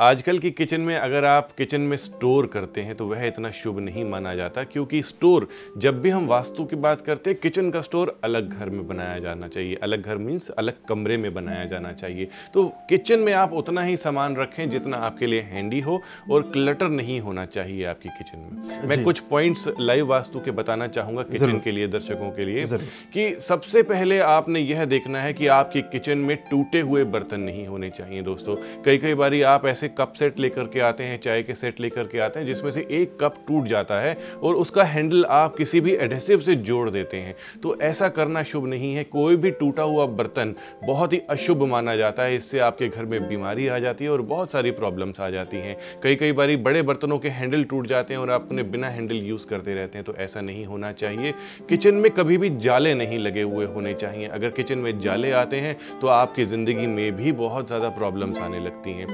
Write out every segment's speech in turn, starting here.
आजकल की किचन में अगर आप किचन में स्टोर करते हैं तो वह इतना शुभ नहीं माना जाता क्योंकि स्टोर जब भी हम वास्तु की बात करते हैं किचन का स्टोर अलग घर में बनाया जाना चाहिए। अलग घर मीन्स अलग कमरे में बनाया जाना चाहिए। तो किचन में आप उतना ही सामान रखें जितना आपके लिए हैंडी हो और क्लटर नहीं होना चाहिए आपकी किचन में। मैं कुछ पॉइंट्स लाइव वास्तु के बताना चाहूँगा किचन के लिए दर्शकों के लिए कि सबसे पहले आपने यह देखना है कि आपकी किचन में टूटे हुए बर्तन नहीं होने चाहिए दोस्तों। कई कई बार आप ऐसे कप सेट लेकर के आते हैं, चाय के सेट लेकर के आते हैं, जिसमें से एक कप टूट जाता है और उसका हैंडल आप किसी भी एडेसिव से जोड़ देते हैं। तो ऐसा करना शुभ नहीं है। कोई भी टूटा हुआ बर्तन बहुत ही अशुभ माना जाता है। इससे आपके घर में बीमारी आ जाती है और बहुत सारी प्रॉब्लम्स आ जाती हैं। कई कई बारी बड़े बर्तनों के हैंडल टूट जाते हैं और आप अपने बिना हैंडल यूज़ करते रहते हैं। तो ऐसा नहीं होना चाहिए। किचन में कभी भी जाले नहीं लगे हुए होने चाहिए। अगर किचन में जाले आते हैं तो आपकी ज़िंदगी में भी बहुत ज़्यादा प्रॉब्लम्स आने लगती हैं।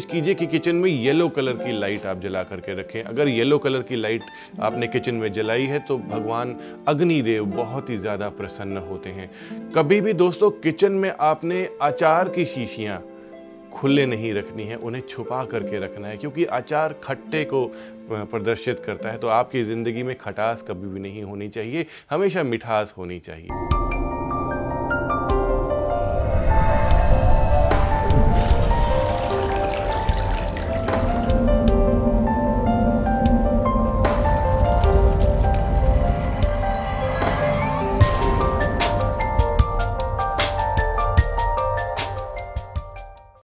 कोशिश कीजिए कि किचन में येलो कलर की लाइट आप जला करके रखें। अगर येलो कलर की लाइट आपने किचन में जलाई है तो भगवान अग्निदेव बहुत ही ज़्यादा प्रसन्न होते हैं। कभी भी दोस्तों किचन में आपने अचार की शीशियाँ खुले नहीं रखनी है, उन्हें छुपा करके रखना है, क्योंकि अचार खट्टे को प्रदर्शित करता है तो आपकी ज़िंदगी में खटास कभी भी नहीं होनी चाहिए, हमेशा मिठास होनी चाहिए।